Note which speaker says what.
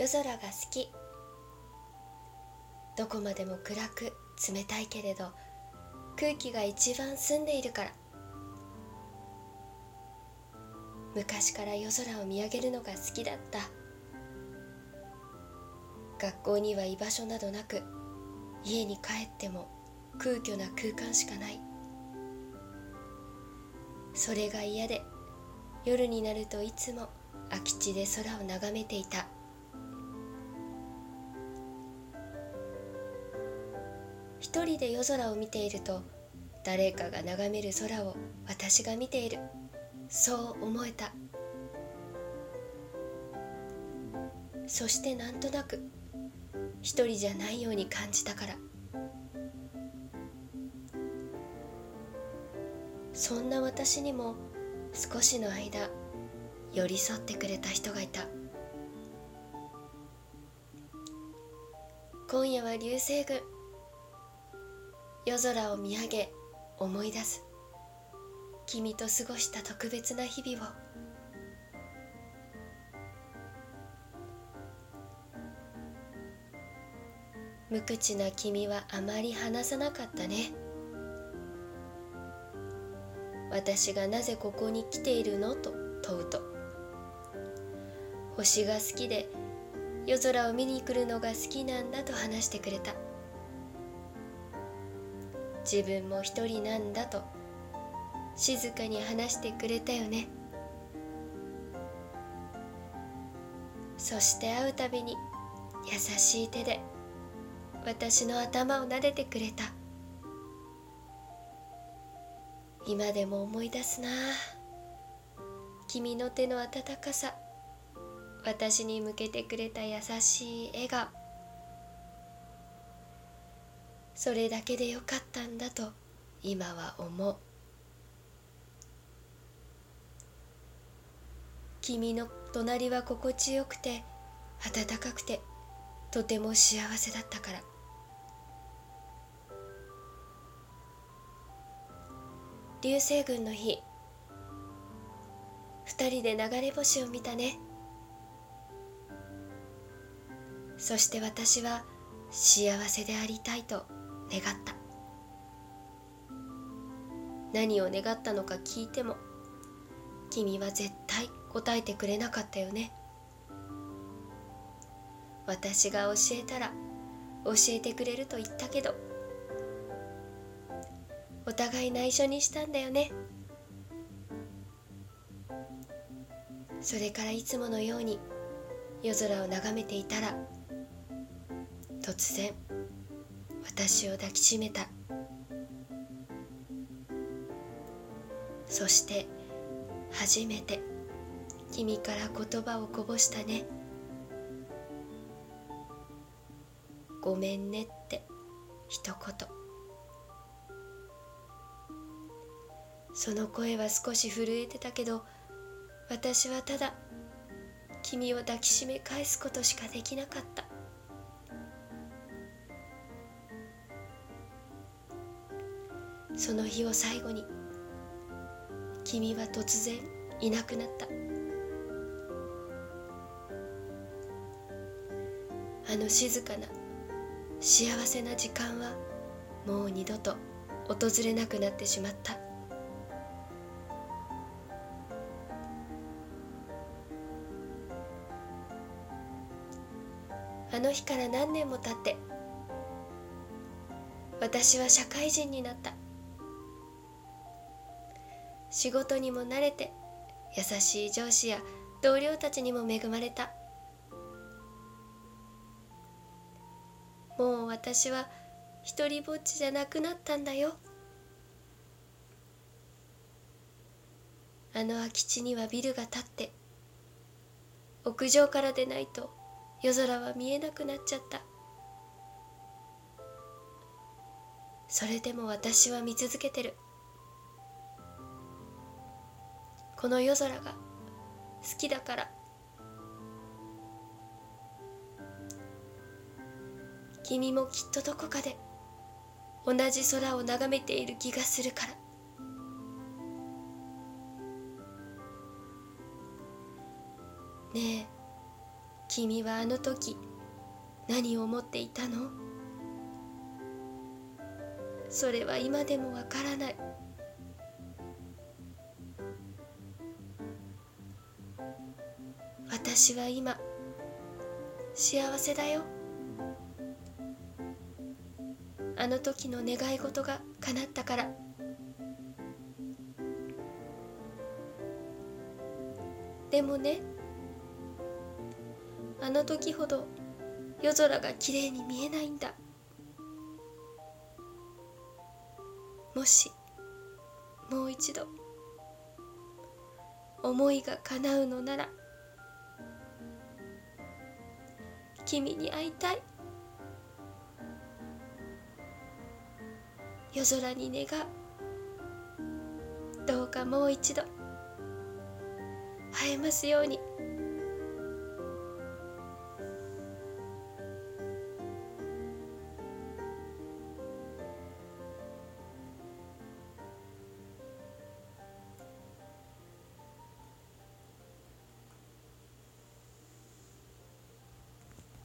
Speaker 1: 夜空が好き。どこまでも暗く冷たいけれど空気が一番澄んでいるから。昔から夜空を見上げるのが好きだった。学校には居場所などなく家に帰っても空虚な空間しかない。それが嫌で夜になるといつも空き地で空を眺めていた。一人で夜空を見ていると誰かが眺める空を私が見ている。そう思えた。そしてなんとなく一人じゃないように感じたから。そんな私にも少しの間寄り添ってくれた人がいた。今夜は流星群。夜空を見上げ思い出す。君と過ごした特別な日々を。無口な君はあまり話さなかったね。私がなぜここに来ているのと問うと。星が好きで夜空を見に来るのが好きなんだと話してくれた。自分も一人なんだと静かに話してくれたよね。そして会うたびに優しい手で私の頭を撫でてくれた。今でも思い出すな。君の手の温かさ私に向けてくれた優しい笑顔。それだけでよかったんだと今は思う。君の隣は心地よくて暖かくてとても幸せだったから。流星群の日二人で流れ星を見たね。そして私は幸せでありたいと。願った。何を願ったのか聞いても君は絶対答えてくれなかったよね。私が教えたら教えてくれると言ったけどお互い内緒にしたんだよね。それからいつものように夜空を眺めていたら突然私を抱きしめた。そして初めて君から言葉をこぼしたね。ごめんねって一言。その声は少し震えてたけど私はただ君を抱きしめ返すことしかできなかった。その日を最後に君は突然いなくなった。あの静かな幸せな時間はもう二度と訪れなくなってしまった。あの日から何年も経って私は社会人になった。仕事にも慣れて優しい上司や同僚たちにも恵まれた。もう私は一りぼっちじゃなくなったんだよ。あの空き地にはビルが建って屋上からでないと夜空は見えなくなっちゃった。それでも私は見続けてる。この夜空が好きだから。君もきっとどこかで同じ空を眺めている気がするから。ねえ君はあの時何を思っていたの？それは今でもわからない。私は今幸せだよ。あの時の願い事が叶ったから。でもねあの時ほど夜空がきれいに見えないんだ。もしもう一度思いが叶うのなら君に会いたい。夜空に願う。どうかもう一度。会えますように。